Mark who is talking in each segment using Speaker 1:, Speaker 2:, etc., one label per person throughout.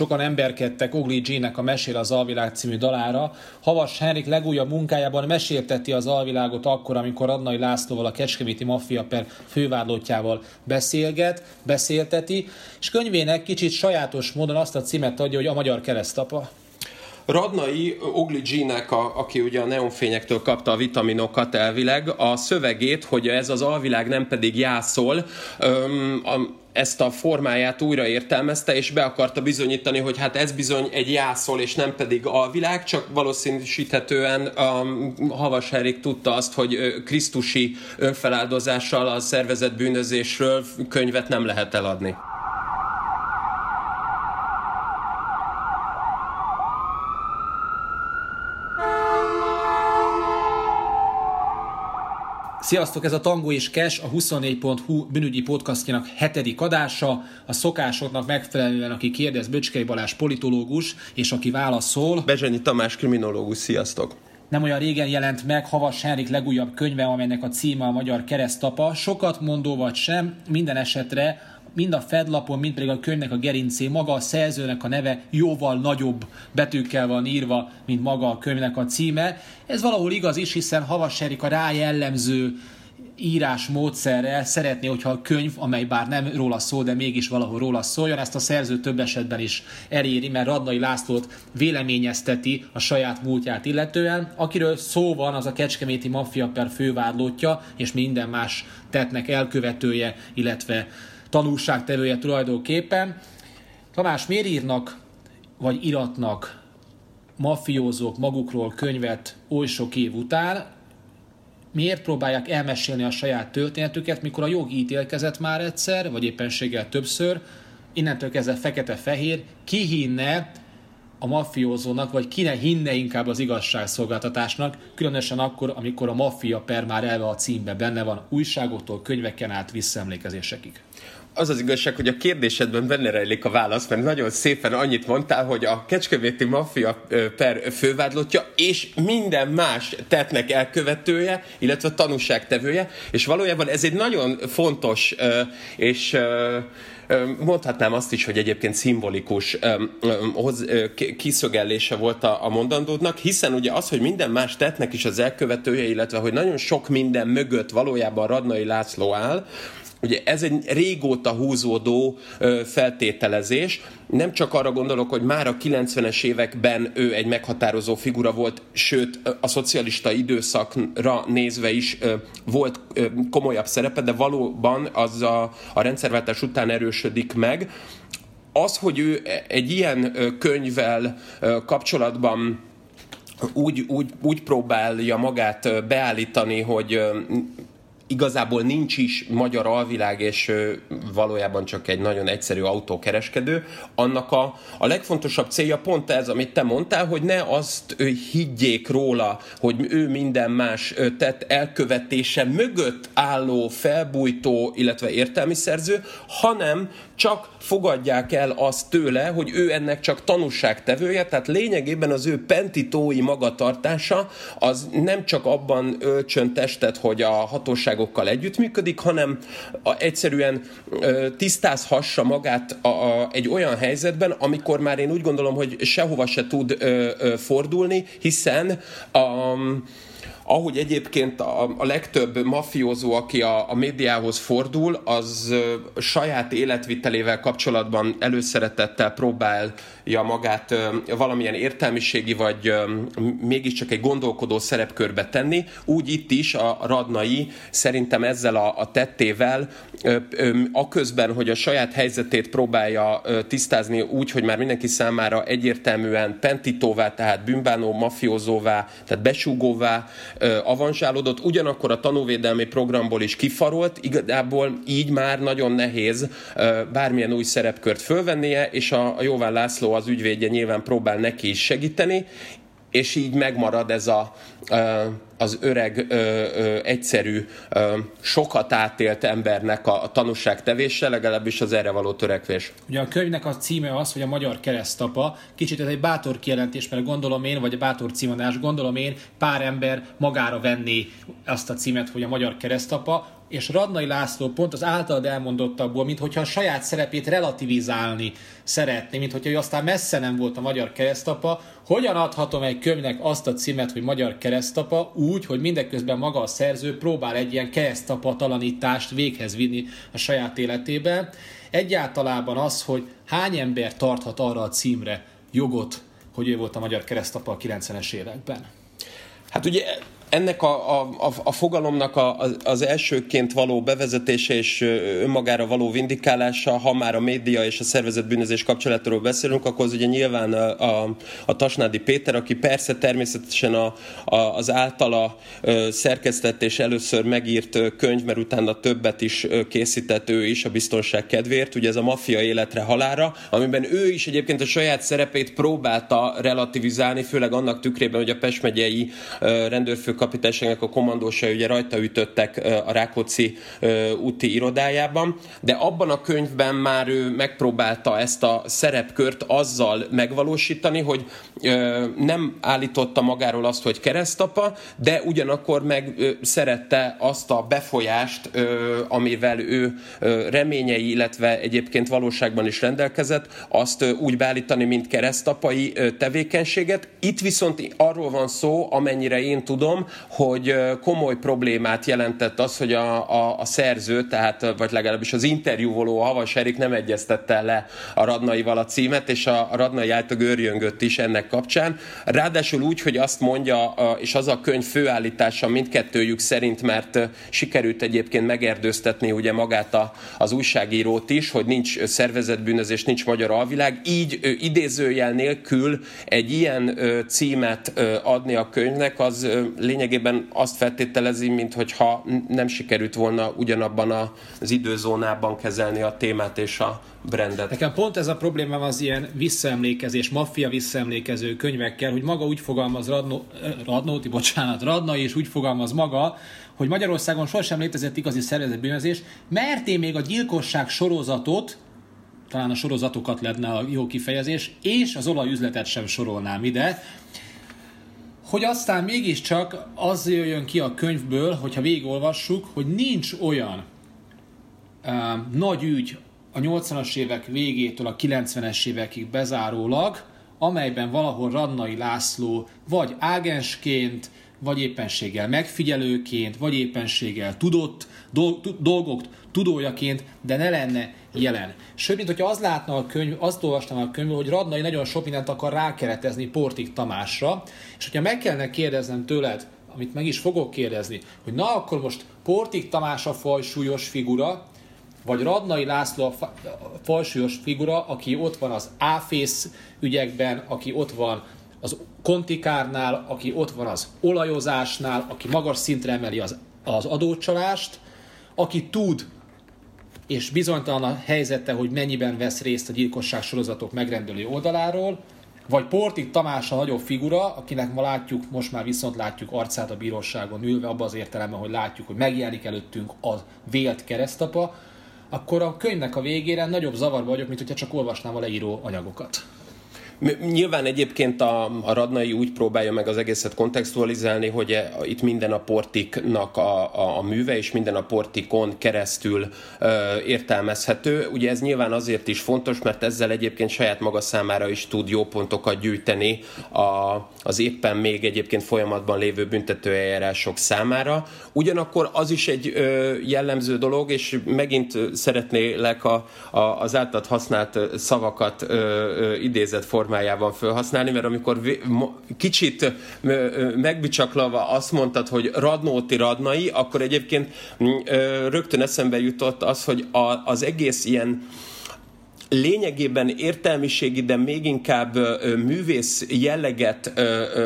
Speaker 1: sokan emberkedtek Ogli G-nek a Mesél az Alvilág című dalára. Havas Henrik legújabb munkájában mesélteti az alvilágot akkor, amikor Radnai Lászlóval, a Kecskeméti Maffia per fővádlottjával beszélget, beszélteti, és könyvének kicsit sajátos módon azt a címet adja, hogy a magyar keresztapa.
Speaker 2: Radnai Ogli G-nek, a, aki ugye a neonfényektől kapta a vitaminokat elvileg, a szövegét, hogy ez az alvilág nem pedig jászol, öm, a, ezt a formáját újra értelmezte, és be akarta bizonyítani, hogy hát ez bizony egy jászol, és nem pedig alvilág, csak valószínűsíthetően a Havas Erik tudta azt, hogy Krisztusi önfeláldozással a szervezett bűnözésről könyvet nem lehet eladni.
Speaker 1: Sziasztok, ez a Tango és Cash, a 24.hu bűnügyi podcastjának hetedik adása. A szokásoknak megfelelően, aki kérdez, Böcskei Balázs politológus, és aki válaszol...
Speaker 2: Bezsenyi Tamás kriminológus, sziasztok!
Speaker 1: Nem olyan régen jelent meg Havas Henrik legújabb könyve, amelynek a címe a Magyar Keresztapa. Sokat mondó vagy sem, minden esetre mind a fedlapon, mind pedig a könyvnek a gerincé, maga a szerzőnek a neve jóval nagyobb betűkkel van írva, mint maga a könyvnek a címe. Ez valahol igaz is, hiszen Havas Erik a rá jellemző írás módszerrel szeretné, hogyha a könyv, amely bár nem róla szól, de mégis valahol róla szóljon, ezt a szerző több esetben is eléri, mert Radnai Lászlót véleményezteti a saját múltját illetően. Akiről szó van, az a Kecskeméti Maffia per fővádlottja, és minden más tettnek elkövetője, illetve tanulságtevője tulajdonképpen. Tamás, miért írnak, vagy iratnak mafiózók magukról könyvet oly sok év után, miért próbálják elmesélni a saját történetüket, mikor a jog ítélkezett már egyszer, vagy éppenséggel többször, innentől kezdve fekete-fehér, ki hinne a mafiózónak, vagy kine hinne inkább az igazságszolgáltatásnak, különösen akkor, amikor a maffia per már elve a címbe benne van, újságoktól, könyveken át visszaemlékezésekig
Speaker 2: az az igazság, hogy a kérdésedben benne rejlik a válasz, mert nagyon szépen annyit mondtál, hogy a Kecskeméti Mafia per fővádlottja és minden más tettnek elkövetője, illetve tanúságtevője, és valójában ez egy nagyon fontos és mondhatnám azt is, hogy egyébként szimbolikus kiszögellése volt a mondandódnak, hiszen ugye az, hogy minden más tettnek is az elkövetője, illetve hogy nagyon sok minden mögött valójában Radnai László áll, Ugye ez egy régóta húzódó feltételezés. Nem csak arra gondolok, hogy már a 90-es években ő egy meghatározó figura volt, sőt a szocialista időszakra nézve is volt komolyabb szerepe, de valóban az a, a rendszerváltás után erősödik meg. Az, hogy ő egy ilyen könyvvel kapcsolatban úgy, úgy, úgy próbálja magát beállítani, hogy igazából nincs is magyar alvilág, és valójában csak egy nagyon egyszerű autókereskedő, annak a, a legfontosabb célja pont ez, amit te mondtál, hogy ne azt higgyék róla, hogy ő minden más tett elkövetése mögött álló, felbújtó, illetve értelmi szerző, hanem csak fogadják el azt tőle, hogy ő ennek csak tanúságtevője, tehát lényegében az ő pentitói magatartása az nem csak abban ölcsön testet, hogy a hatóságokkal együttműködik, hanem egyszerűen ö, tisztázhassa magát egy olyan helyzetben, amikor már én úgy gondolom, hogy sehova se tud fordulni, hiszen a ahogy egyébként a, a legtöbb mafiózó, aki a, a médiához fordul, az ö, saját életvitelével kapcsolatban előszeretettel próbálja magát valamilyen értelmiségi vagy mégiscsak egy gondolkodó szerepkörbe tenni. Úgy itt is a Radnai szerintem ezzel a, a tettével aközben, hogy a saját helyzetét próbálja tisztázni úgy, hogy már mindenki számára egyértelműen pentitóvá, tehát bűnbánó, mafiózóvá, tehát besúgóvá avansálódott, ugyanakkor a tanúvédelmi programból is kifarolt, igazából így már nagyon nehéz bármilyen új szerepkört fölvennie, és a Jóván László az ügyvédje nyilván próbál neki is segíteni, és így megmarad ez a, az öreg, egyszerű, sokat átélt embernek a tanúság tevése, legalábbis az erre való törekvés.
Speaker 1: Ugye a könyvnek a címe az, hogy a magyar keresztapa. Kicsit ez egy bátor kijelentés, mert gondolom én, vagy a bátor címadás, gondolom én, pár ember magára venni azt a címet, hogy a magyar keresztapa és Radnai László pont az általad elmondottakból, mint hogyha a saját szerepét relativizálni szeretné, mint hogyha ő aztán messze nem volt a magyar keresztapa, hogyan adhatom egy könyvnek azt a címet, hogy magyar keresztapa, úgy, hogy mindeközben maga a szerző próbál egy ilyen keresztapa talanítást véghez vinni a saját életében. Egyáltalában az, hogy hány ember tarthat arra a címre jogot, hogy ő volt a magyar keresztapa a 90-es években?
Speaker 2: Hát ugye ennek a, a, a fogalomnak a, az elsőként való bevezetése és önmagára való vindikálása, ha már a média és a szervezet bűnözés kapcsolatról beszélünk, akkor az ugye nyilván a, a, a Tasnádi Péter, aki persze természetesen a, a, az általa szerkesztett és először megírt könyv, mert utána többet is készített ő is a biztonság kedvéért, ugye ez a maffia életre halára, amiben ő is egyébként a saját szerepét próbálta relativizálni, főleg annak tükrében, hogy a Pest megyei rendőrfő kapitányságnak a kommandósai ugye rajta ütöttek a Rákóczi úti irodájában, de abban a könyvben már ő megpróbálta ezt a szerepkört azzal megvalósítani, hogy nem állította magáról azt, hogy keresztapa, de ugyanakkor meg szerette azt a befolyást, amivel ő reményei, illetve egyébként valóságban is rendelkezett, azt úgy beállítani, mint keresztapai tevékenységet. Itt viszont arról van szó, amennyire én tudom, hogy komoly problémát jelentett az, hogy a, a, a szerző, tehát vagy legalábbis az interjúvoló, Havas Erik nem egyeztette le a Radnaival a címet, és a, a Radnai által görjöngött is ennek kapcsán. Ráadásul úgy, hogy azt mondja, és az a könyv főállítása mindkettőjük szerint, mert sikerült egyébként megerdőztetni ugye magát a, az újságírót is, hogy nincs szervezetbűnözés, nincs magyar alvilág, így idézőjel nélkül egy ilyen címet adni a könyvnek, az lényegében azt feltételezi, mintha nem sikerült volna ugyanabban az időzónában kezelni a témát és a brandet.
Speaker 1: Nekem pont ez a problémám az ilyen visszaemlékezés, maffia visszaemlékező könyvekkel, hogy maga úgy fogalmaz Radnó, Radnóti, bocsánat, Radna és úgy fogalmaz maga, hogy Magyarországon sosem létezett igazi szervezetbűnözés, mert én még a gyilkosság sorozatot talán a sorozatokat lenne a jó kifejezés, és az olajüzletet sem sorolnám ide, hogy aztán mégiscsak az jöjjön ki a könyvből, hogyha végigolvassuk, hogy nincs olyan uh, nagy ügy a 80-as évek végétől a 90-es évekig bezárólag, amelyben valahol Radnai László vagy ágensként, vagy éppenséggel megfigyelőként, vagy éppenséggel tudott dolgok tudójaként, de ne lenne jelen. Sőt, mint hogyha az látna a könyv, azt olvastam a könyvből, hogy Radnai nagyon sok mindent akar rákeretezni Portik Tamásra, és hogyha meg kellene kérdeznem tőled, amit meg is fogok kérdezni, hogy na akkor most Portik Tamás a fajsúlyos figura, vagy Radnai László a fajsúlyos figura, aki ott van az áfész ügyekben, aki ott van kontikárnál, aki ott van az olajozásnál, aki magas szintre emeli az, az adócsalást, aki tud és bizonytalan a helyzete, hogy mennyiben vesz részt a gyilkosság sorozatok megrendelő oldaláról, vagy Portik Tamás a nagyobb figura, akinek ma látjuk, most már viszont látjuk arcát a bíróságon ülve, abban az értelemben, hogy látjuk, hogy megjelenik előttünk a vélt keresztapa, akkor a könyvnek a végére nagyobb zavarba vagyok, mint hogyha csak olvasnám a leíró anyagokat.
Speaker 2: Nyilván egyébként a, a Radnai úgy próbálja meg az egészet kontextualizálni, hogy e, itt minden a portiknak a, a, a műve, és minden a portikon keresztül ö, értelmezhető. Ugye ez nyilván azért is fontos, mert ezzel egyébként saját maga számára is tud jó pontokat gyűjteni a, az éppen még egyébként folyamatban lévő büntetőeljárások számára. Ugyanakkor az is egy ö, jellemző dolog, és megint szeretnélek a, a, az általad használt szavakat ö, ö, idézett formában formájában felhasználni, mert amikor kicsit megbicsaklava azt mondtad, hogy Radnóti Radnai, akkor egyébként rögtön eszembe jutott az, hogy az egész ilyen lényegében értelmiségi, de még inkább művész jelleget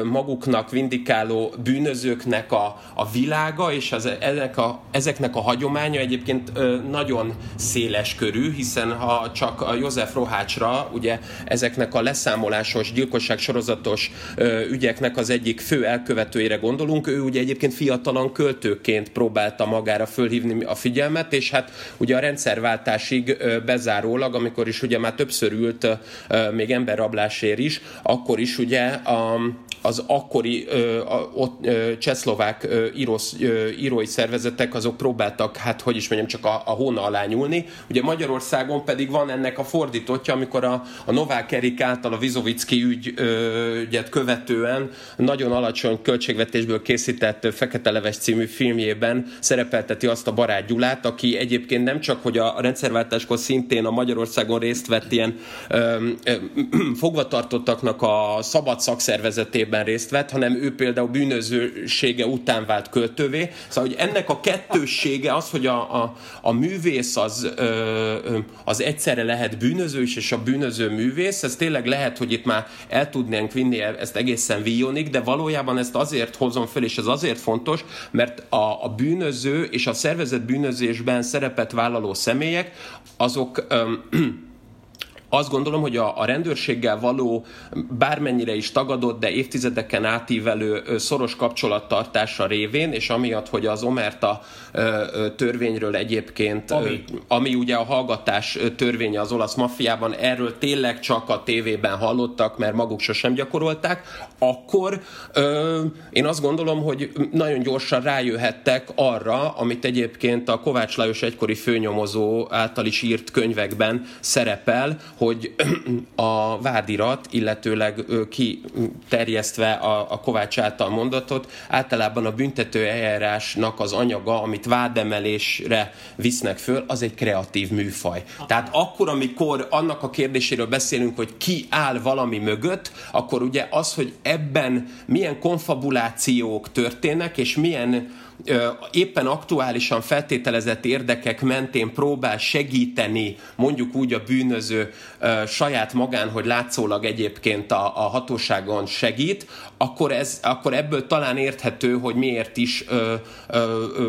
Speaker 2: maguknak vindikáló bűnözőknek a, a világa, és az, ezek a, ezeknek a hagyománya egyébként nagyon széles körű, hiszen ha csak a József Rohácsra, ugye ezeknek a leszámolásos, gyilkosság sorozatos ügyeknek az egyik fő elkövetőjére gondolunk, ő ugye egyébként fiatalan költőként próbálta magára fölhívni a figyelmet, és hát ugye a rendszerváltásig bezárólag, amikor is is ugye már többször ült még emberrablásért is, akkor is ugye a, az akkori ö, ott, ö, csehszlovák ö, írósz, ö, írói szervezetek azok próbáltak, hát hogy is mondjam, csak a, a hóna alá nyúlni. Ugye Magyarországon pedig van ennek a fordítottja, amikor a, a Novák Erik által a Vizovicki ügy, ö, ügyet követően nagyon alacsony költségvetésből készített Fekete Leves című filmjében szerepelteti azt a barát Gyulát, aki egyébként nem csak, hogy a rendszerváltáskor szintén a Magyarországon részt vett ilyen ö, ö, fogvatartottaknak a szabad szakszervezetében részt vett, hanem ő például bűnözősége után vált költővé. Szóval, hogy ennek a kettőssége az, hogy a, a, a művész az, ö, az egyszerre lehet bűnöző is, és a bűnöző művész, ez tényleg lehet, hogy itt már el tudnánk vinni ezt egészen víjonig, de valójában ezt azért hozom föl, és ez azért fontos, mert a, a bűnöző és a szervezet bűnözésben szerepet vállaló személyek, azok ö, azt gondolom, hogy a, a rendőrséggel való bármennyire is tagadott, de évtizedeken átívelő szoros kapcsolattartása révén, és amiatt, hogy az Omerta törvényről egyébként, ami, ami ugye a hallgatás törvénye az olasz maffiában, erről tényleg csak a tévében hallottak, mert maguk sosem gyakorolták, akkor ö, én azt gondolom, hogy nagyon gyorsan rájöhettek arra, amit egyébként a Kovács Lajos egykori főnyomozó által is írt könyvekben szerepel, hogy a vádirat, illetőleg kiterjesztve a, a Kovács által mondatot, általában a büntető eljárásnak az anyaga, amit vádemelésre visznek föl, az egy kreatív műfaj. Tehát akkor, amikor annak a kérdéséről beszélünk, hogy ki áll valami mögött, akkor ugye az, hogy ebben milyen konfabulációk történnek, és milyen éppen aktuálisan feltételezett érdekek mentén próbál segíteni mondjuk úgy a bűnöző saját magán, hogy látszólag egyébként a, a hatóságon segít, akkor, ez, akkor ebből talán érthető, hogy miért is ö, ö, ö,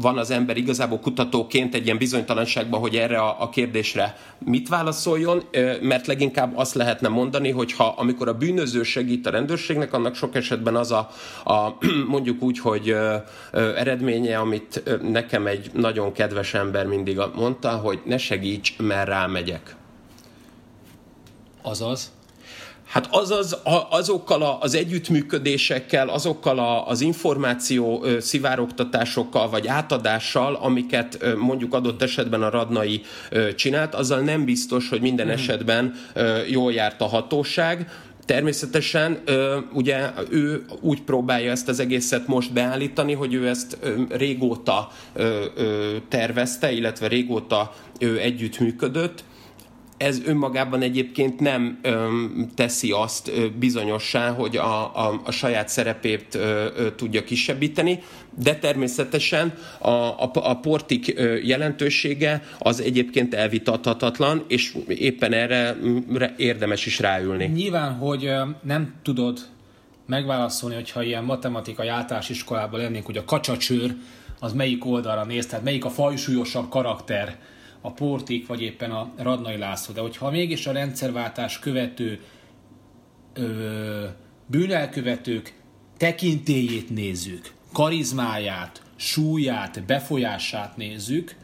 Speaker 2: van az ember igazából kutatóként egy ilyen bizonytalanságban, hogy erre a, a kérdésre mit válaszoljon, ö, mert leginkább azt lehetne mondani, hogy ha amikor a bűnöző segít a rendőrségnek, annak sok esetben az a, a mondjuk úgy, hogy ö, ö, eredménye, amit nekem egy nagyon kedves ember mindig mondta, hogy ne segíts, mert rámegyek.
Speaker 1: Azaz?
Speaker 2: Hát azaz, azokkal az együttműködésekkel, azokkal az információ szivárogtatásokkal vagy átadással, amiket mondjuk adott esetben a Radnai csinált, azzal nem biztos, hogy minden hmm. esetben jól járt a hatóság. Természetesen ugye ő úgy próbálja ezt az egészet most beállítani, hogy ő ezt régóta tervezte, illetve régóta ő együttműködött, ez önmagában egyébként nem öm, teszi azt ö, bizonyossá, hogy a, a, a saját szerepét ö, ö, tudja kisebbíteni, de természetesen a, a, a portik ö, jelentősége az egyébként elvitathatatlan, és éppen erre érdemes is ráülni.
Speaker 1: Nyilván, hogy nem tudod megválaszolni, hogyha ilyen matematikai általánosiskolában lennénk, hogy a kacsacsőr az melyik oldalra néz, tehát melyik a fajsúlyosabb karakter, a Portik, vagy éppen a Radnai László. De hogyha mégis a rendszerváltás követő ö, bűnelkövetők tekintélyét nézzük, karizmáját, súlyát, befolyását nézzük,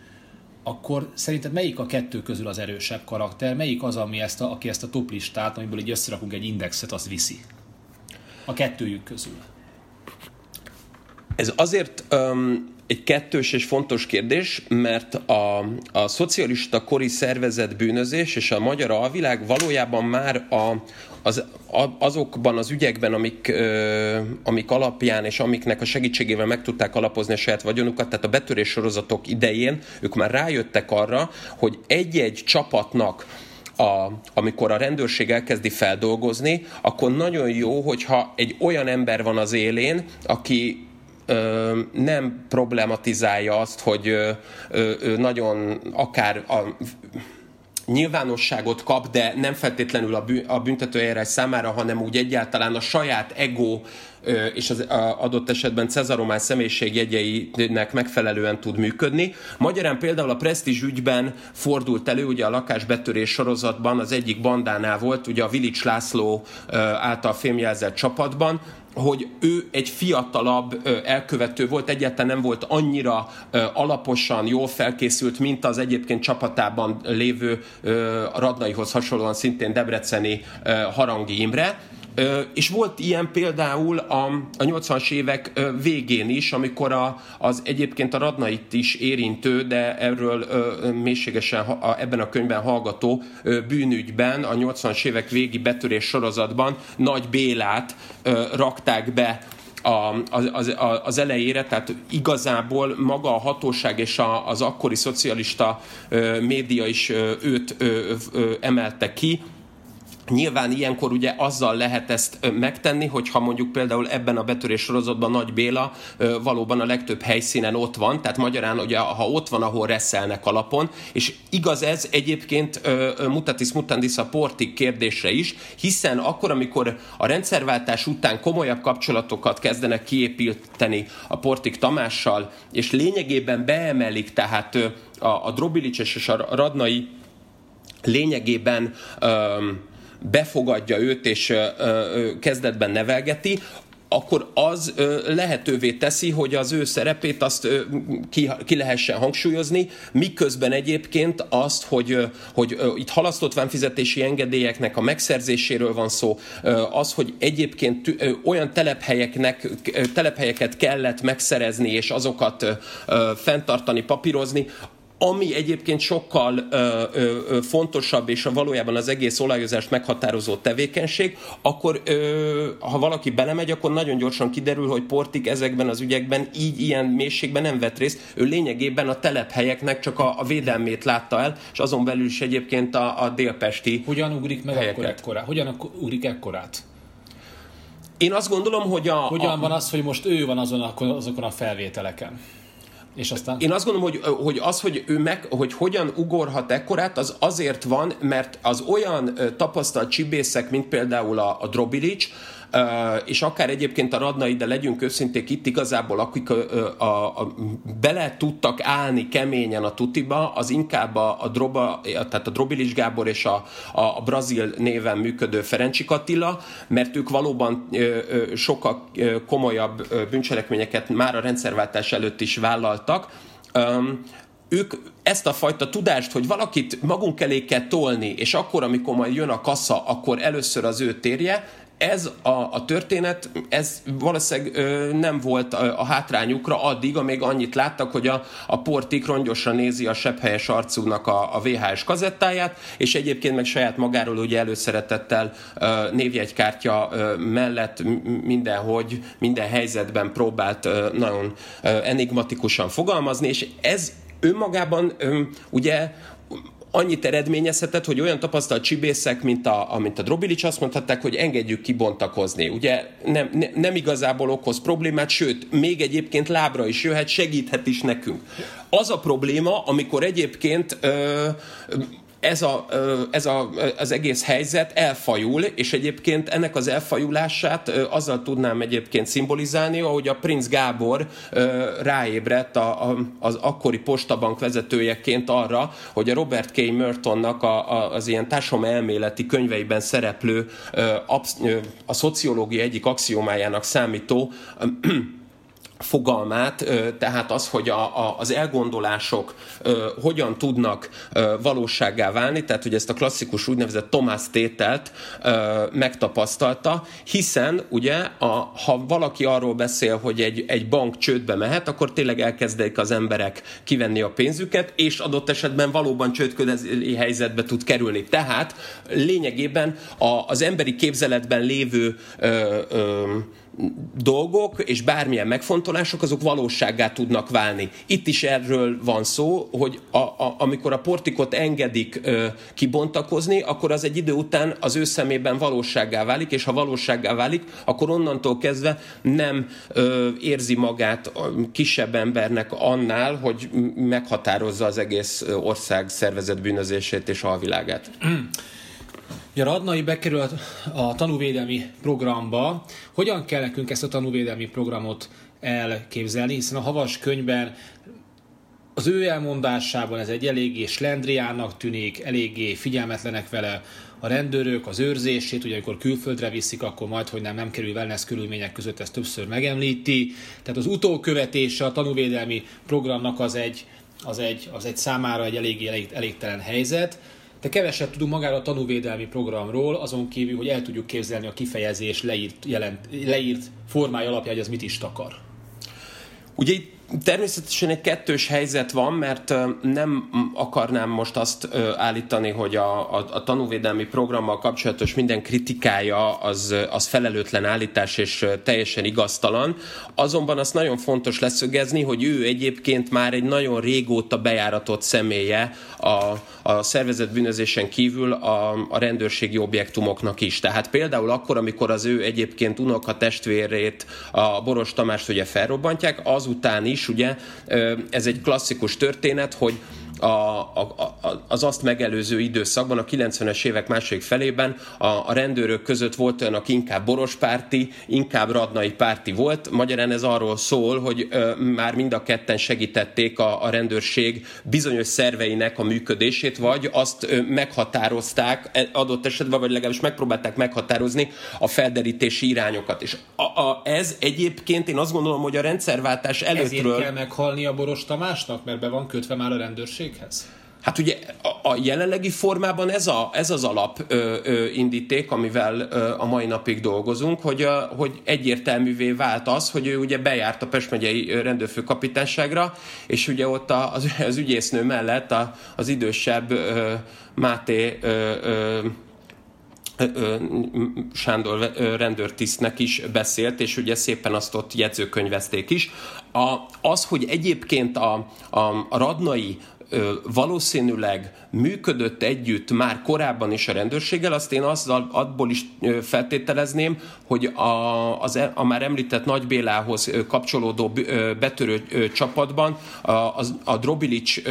Speaker 1: akkor szerinted melyik a kettő közül az erősebb karakter? Melyik az, ami ezt a, aki ezt a top listát, amiből így összerakunk egy indexet, az viszi? A kettőjük közül.
Speaker 2: Ez azért um, egy kettős és fontos kérdés, mert a, a szocialista kori szervezet bűnözés és a magyar alvilág valójában már a, az, a, azokban az ügyekben, amik, ö, amik alapján és amiknek a segítségével meg tudták alapozni a saját vagyonukat, tehát a betörés sorozatok idején ők már rájöttek arra, hogy egy-egy csapatnak a, amikor a rendőrség elkezdi feldolgozni, akkor nagyon jó, hogyha egy olyan ember van az élén, aki nem problematizálja azt, hogy nagyon akár a nyilvánosságot kap, de nem feltétlenül a, büntetőeljárás számára, hanem úgy egyáltalán a saját ego és az adott esetben Cezaromán személyiségjegyeinek megfelelően tud működni. Magyarán például a Prestige ügyben fordult elő, ugye a lakásbetörés sorozatban az egyik bandánál volt, ugye a Vilics László által filmjelzett csapatban, hogy ő egy fiatalabb elkövető volt, egyáltalán nem volt annyira alaposan, jól felkészült, mint az egyébként csapatában lévő Radnaihoz hasonlóan szintén debreceni Harangi Imre, És volt ilyen például a, a 80-as évek végén is, amikor a, az egyébként a Radnait is érintő, de erről mélységesen a, ebben a könyvben hallgató bűnügyben, a 80-as évek végi betörés sorozatban Nagy Bélát rakták be a, az, az elejére, tehát igazából maga a hatóság és a, az akkori szocialista média is őt emelte ki, Nyilván ilyenkor ugye azzal lehet ezt megtenni, hogyha mondjuk például ebben a betörés sorozatban Nagy Béla valóban a legtöbb helyszínen ott van, tehát magyarán ugye ha ott van, ahol reszelnek alapon, és igaz ez egyébként mutatis mutandis a portik kérdésre is, hiszen akkor, amikor a rendszerváltás után komolyabb kapcsolatokat kezdenek kiépíteni a portik Tamással, és lényegében beemelik tehát a, a Drobilicses és a Radnai lényegében um, befogadja őt és kezdetben nevelgeti, akkor az lehetővé teszi, hogy az ő szerepét azt ki, ki lehessen hangsúlyozni, miközben egyébként azt, hogy, hogy itt halasztott fizetési engedélyeknek a megszerzéséről van szó, az, hogy egyébként olyan telephelyeknek, telephelyeket kellett megszerezni és azokat fenntartani, papírozni, ami egyébként sokkal ö, ö, fontosabb, és a valójában az egész olajozást meghatározó tevékenység, akkor ö, ha valaki belemegy, akkor nagyon gyorsan kiderül, hogy Portik ezekben az ügyekben így ilyen mélységben nem vett részt. Ő lényegében a telephelyeknek csak a, a védelmét látta el, és azon belül is egyébként a, a délpesti
Speaker 1: Hogyan ugrik meg helyeket. akkor ekkorát? Hogyan ugrik ekkorát?
Speaker 2: Én azt gondolom, hogy a...
Speaker 1: Hogyan
Speaker 2: a,
Speaker 1: van az, hogy most ő van azon, azokon a felvételeken?
Speaker 2: És aztán? Én azt gondolom, hogy, hogy az, hogy ő meg, hogy hogyan ugorhat ekkorát, az azért van, mert az olyan tapasztalt csibészek, mint például a, a Drobilic, és akár egyébként a radnai, de legyünk őszinték itt igazából, akik a, a, a, bele tudtak állni keményen a tutiba, az inkább a, a, Droba, tehát a Drobilics Gábor és a, a, a brazil néven működő Ferencsik Attila, mert ők valóban sokkal komolyabb bűncselekményeket már a rendszerváltás előtt is vállaltak, ők ezt a fajta tudást, hogy valakit magunk elé kell tolni, és akkor, amikor majd jön a kassa, akkor először az ő térje, ez a, a történet, ez valószínűleg ö, nem volt a, a hátrányukra addig, amíg annyit láttak, hogy a, a portik rongyosra nézi a sepphelyes arcúnak a, a VHS kazettáját, és egyébként meg saját magáról ugye előszeretettel ö, névjegykártya ö, mellett mindenhogy, minden helyzetben próbált ö, nagyon ö, enigmatikusan fogalmazni, és ez önmagában ugye annyit eredményezhetett, hogy olyan tapasztalt csibészek, mint a, mint a Drobilics azt mondhatták, hogy engedjük kibontakozni. Ugye nem, ne, nem igazából okoz problémát, sőt, még egyébként lábra is jöhet, segíthet is nekünk. Az a probléma, amikor egyébként ö, ez, a, ez a, az egész helyzet elfajul, és egyébként ennek az elfajulását azzal tudnám egyébként szimbolizálni, ahogy a Prince Gábor ráébredt a, a, az akkori postabank vezetőjeként arra, hogy a Robert K. Mertonnak a, a, az ilyen társadalmi elméleti könyveiben szereplő a szociológia egyik axiomájának számító fogalmát, tehát az, hogy a, a, az elgondolások hogyan tudnak valósággá válni, tehát hogy ezt a klasszikus úgynevezett Tomás tételt megtapasztalta, hiszen ugye, a, ha valaki arról beszél, hogy egy, egy bank csődbe mehet, akkor tényleg elkezdik az emberek kivenni a pénzüket, és adott esetben valóban csődködeli helyzetbe tud kerülni. Tehát lényegében a, az emberi képzeletben lévő ö, ö, dolgok és bármilyen megfontolások, azok valósággá tudnak válni. Itt is erről van szó, hogy a, a, amikor a portikot engedik ö, kibontakozni, akkor az egy idő után az ő szemében valósággá válik, és ha valósággá válik, akkor onnantól kezdve nem ö, érzi magát kisebb embernek annál, hogy meghatározza az egész ország szervezett bűnözését és alvilágát.
Speaker 1: Ugye Radnai bekerül a, tanúvédelmi programba. Hogyan kell nekünk ezt a tanúvédelmi programot elképzelni, hiszen a havas könyvben az ő elmondásában ez egy eléggé slendriának tűnik, eléggé figyelmetlenek vele a rendőrök, az őrzését, ugye amikor külföldre viszik, akkor majd, hogy nem, nem kerül wellness körülmények között, ezt többször megemlíti. Tehát az utókövetése a tanúvédelmi programnak az egy, az egy, az egy számára egy eléggé elég, elégtelen helyzet De keveset tudunk magáról a tanúvédelmi programról, azon kívül, hogy el tudjuk képzelni a kifejezés leírt, jelent, leírt formája alapján, hogy az mit is takar.
Speaker 2: Ugye itt Természetesen egy kettős helyzet van, mert nem akarnám most azt állítani, hogy a, a, a tanúvédelmi programmal kapcsolatos minden kritikája az, az felelőtlen állítás és teljesen igaztalan. Azonban azt nagyon fontos leszögezni, hogy ő egyébként már egy nagyon régóta bejáratott személye a, a szervezett bűnözésen kívül a, a rendőrségi objektumoknak is. Tehát például akkor, amikor az ő egyébként unoka testvérét, a Boros Tamást ugye felrobbantják, azután is is, ugye ez egy klasszikus történet, hogy a, a, a, az azt megelőző időszakban, a 90-es évek második felében a, a rendőrök között volt olyan, aki inkább borospárti, inkább radnai párti volt. Magyarán ez arról szól, hogy ö, már mind a ketten segítették a, a rendőrség bizonyos szerveinek a működését, vagy azt ö, meghatározták e, adott esetben, vagy legalábbis megpróbálták meghatározni a felderítési irányokat. És a, a, ez egyébként én azt gondolom, hogy a rendszerváltás előttről...
Speaker 1: Ezért kell meghalni a Boros Tamásnak, mert be van kötve már a rendőrség? Céghez?
Speaker 2: Hát ugye a, a jelenlegi formában ez, a, ez az alap ö, ö, indíték, amivel ö, a mai napig dolgozunk, hogy, ö, hogy egyértelművé vált az, hogy ő ugye bejárt a Pest megyei rendőrfőkapitányságra, és ugye ott a, az, az ügyésznő mellett a, az idősebb ö, Máté ö, ö, Sándor rendőrtisztnek is beszélt, és ugye szépen azt ott jegyzőkönyvezték is. A, az, hogy egyébként a, a, a radnai valószínűleg működött együtt már korábban is a rendőrséggel, azt én azzal abból is feltételezném, hogy a, az, e, a már említett Nagy Bélához kapcsolódó betörő csapatban a, a, Drobilics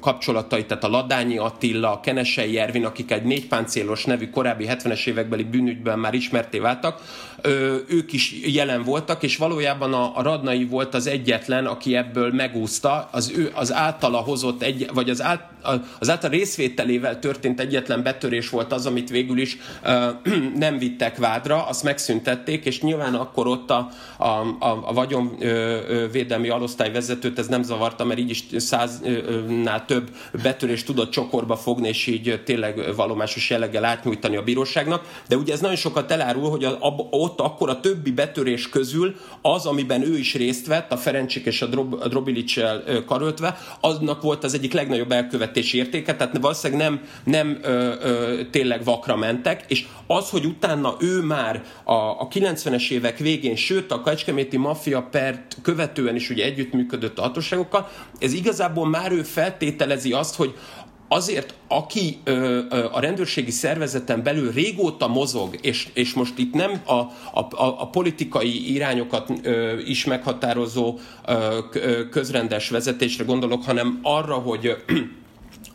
Speaker 2: kapcsolatai, tehát a Ladányi Attila, a Kenesei Ervin, akik egy négypáncélos nevű korábbi 70-es évekbeli bűnügyben már ismerté váltak, ők is jelen voltak, és valójában a, a Radnai volt az egyetlen, aki ebből megúszta, az, ő, az általa hozott, egy, vagy az, át, az által részvételével történt egyetlen betörés volt az, amit végül is uh, nem vittek vádra, azt megszüntették, és nyilván akkor ott a, a, a, a vagyonvédelmi alosztály vezetőt ez nem zavarta, mert így is száznál több betörést tudott csokorba fogni, és így tényleg valomásos jelleggel átnyújtani a bíróságnak. De ugye ez nagyon sokat elárul, hogy a, a, ott akkor a többi betörés közül az, amiben ő is részt vett, a Ferencsik és a, Drob, a Drobilicsel karöltve, aznak volt az egyik legnagyobb elkövetési értéke, tehát valószínűleg nem, nem ö, ö, tényleg vakra mentek, és az, hogy utána ő már a, a 90-es évek végén, sőt a Kecskeméti Mafia pert követően is ugye együttműködött a hatóságokkal, ez igazából már ő feltételezi azt, hogy azért, aki ö, ö, a rendőrségi szervezeten belül régóta mozog, és, és most itt nem a, a, a politikai irányokat ö, is meghatározó ö, közrendes vezetésre gondolok, hanem arra, hogy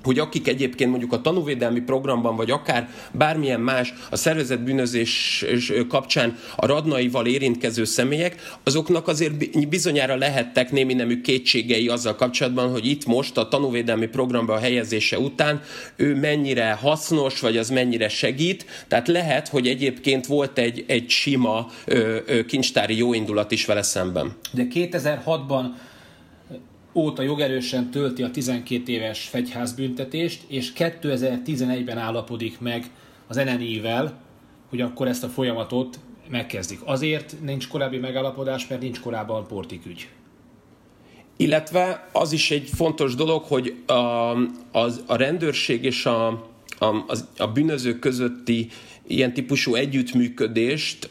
Speaker 2: hogy akik egyébként mondjuk a tanúvédelmi programban, vagy akár bármilyen más a szervezett bűnözés kapcsán a radnaival érintkező személyek, azoknak azért bizonyára lehettek némi nemű kétségei azzal kapcsolatban, hogy itt most a tanúvédelmi programba a helyezése után ő mennyire hasznos, vagy az mennyire segít. Tehát lehet, hogy egyébként volt egy, egy sima ö, ö, kincstári jóindulat is vele szemben.
Speaker 1: De 2006-ban óta jogerősen tölti a 12 éves fegyházbüntetést, és 2011-ben állapodik meg az NNI-vel, hogy akkor ezt a folyamatot megkezdik. Azért nincs korábbi megállapodás, mert nincs korábban portikügy.
Speaker 2: Illetve az is egy fontos dolog, hogy a, az, a rendőrség és a, a, a bűnözők közötti ilyen típusú együttműködést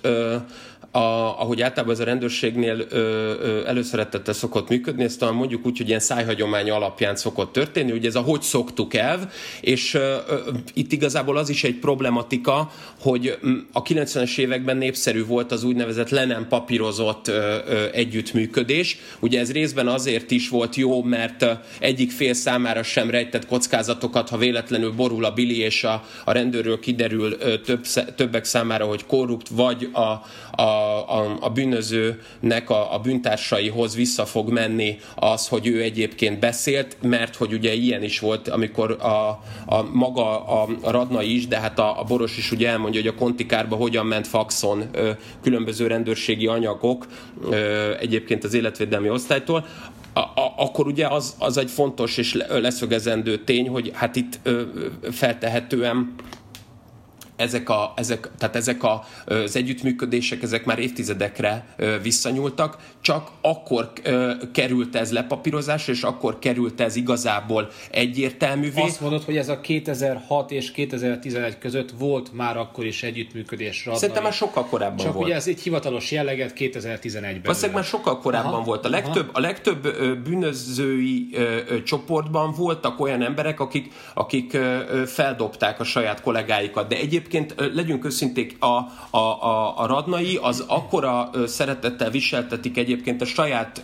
Speaker 2: a, ahogy általában ez a rendőrségnél ö, ö, előszeretettel szokott működni, ezt talán mondjuk úgy, hogy ilyen szájhagyomány alapján szokott történni, ugye ez a hogy szoktuk el, és ö, ö, itt igazából az is egy problematika, hogy a 90-es években népszerű volt az úgynevezett le nem papírozott ö, ö, együttműködés. Ugye ez részben azért is volt jó, mert egyik fél számára sem rejtett kockázatokat, ha véletlenül borul a bili, és a, a rendőrről kiderül ö, több, többek számára, hogy korrupt, vagy a, a a, a bűnözőnek a, a bűntársaihoz vissza fog menni az, hogy ő egyébként beszélt, mert hogy ugye ilyen is volt, amikor a, a maga a, a Radnai is, de hát a, a Boros is ugye elmondja, hogy a Kontikárba hogyan ment faxon ö, különböző rendőrségi anyagok ö, egyébként az életvédelmi osztálytól. A, a, akkor ugye az, az egy fontos és leszögezendő tény, hogy hát itt ö, feltehetően ezek, a, ezek, tehát ezek a, az együttműködések, ezek már évtizedekre visszanyúltak, csak akkor került ez lepapírozásra, és akkor került ez igazából egyértelművé.
Speaker 1: Azt mondod, hogy ez a 2006 és 2011 között volt már akkor is együttműködés.
Speaker 2: Radnai. Szerintem már sokkal korábban
Speaker 1: csak
Speaker 2: volt.
Speaker 1: ugye ez egy hivatalos jelleget 2011-ben.
Speaker 2: Valószínűleg már sokkal korábban aha, volt. A legtöbb, a legtöbb bűnözői csoportban voltak olyan emberek, akik, akik feldobták a saját kollégáikat, de egyébként egyébként legyünk őszinték, a, a, a, a radnai az akkora szeretettel viseltetik egyébként a saját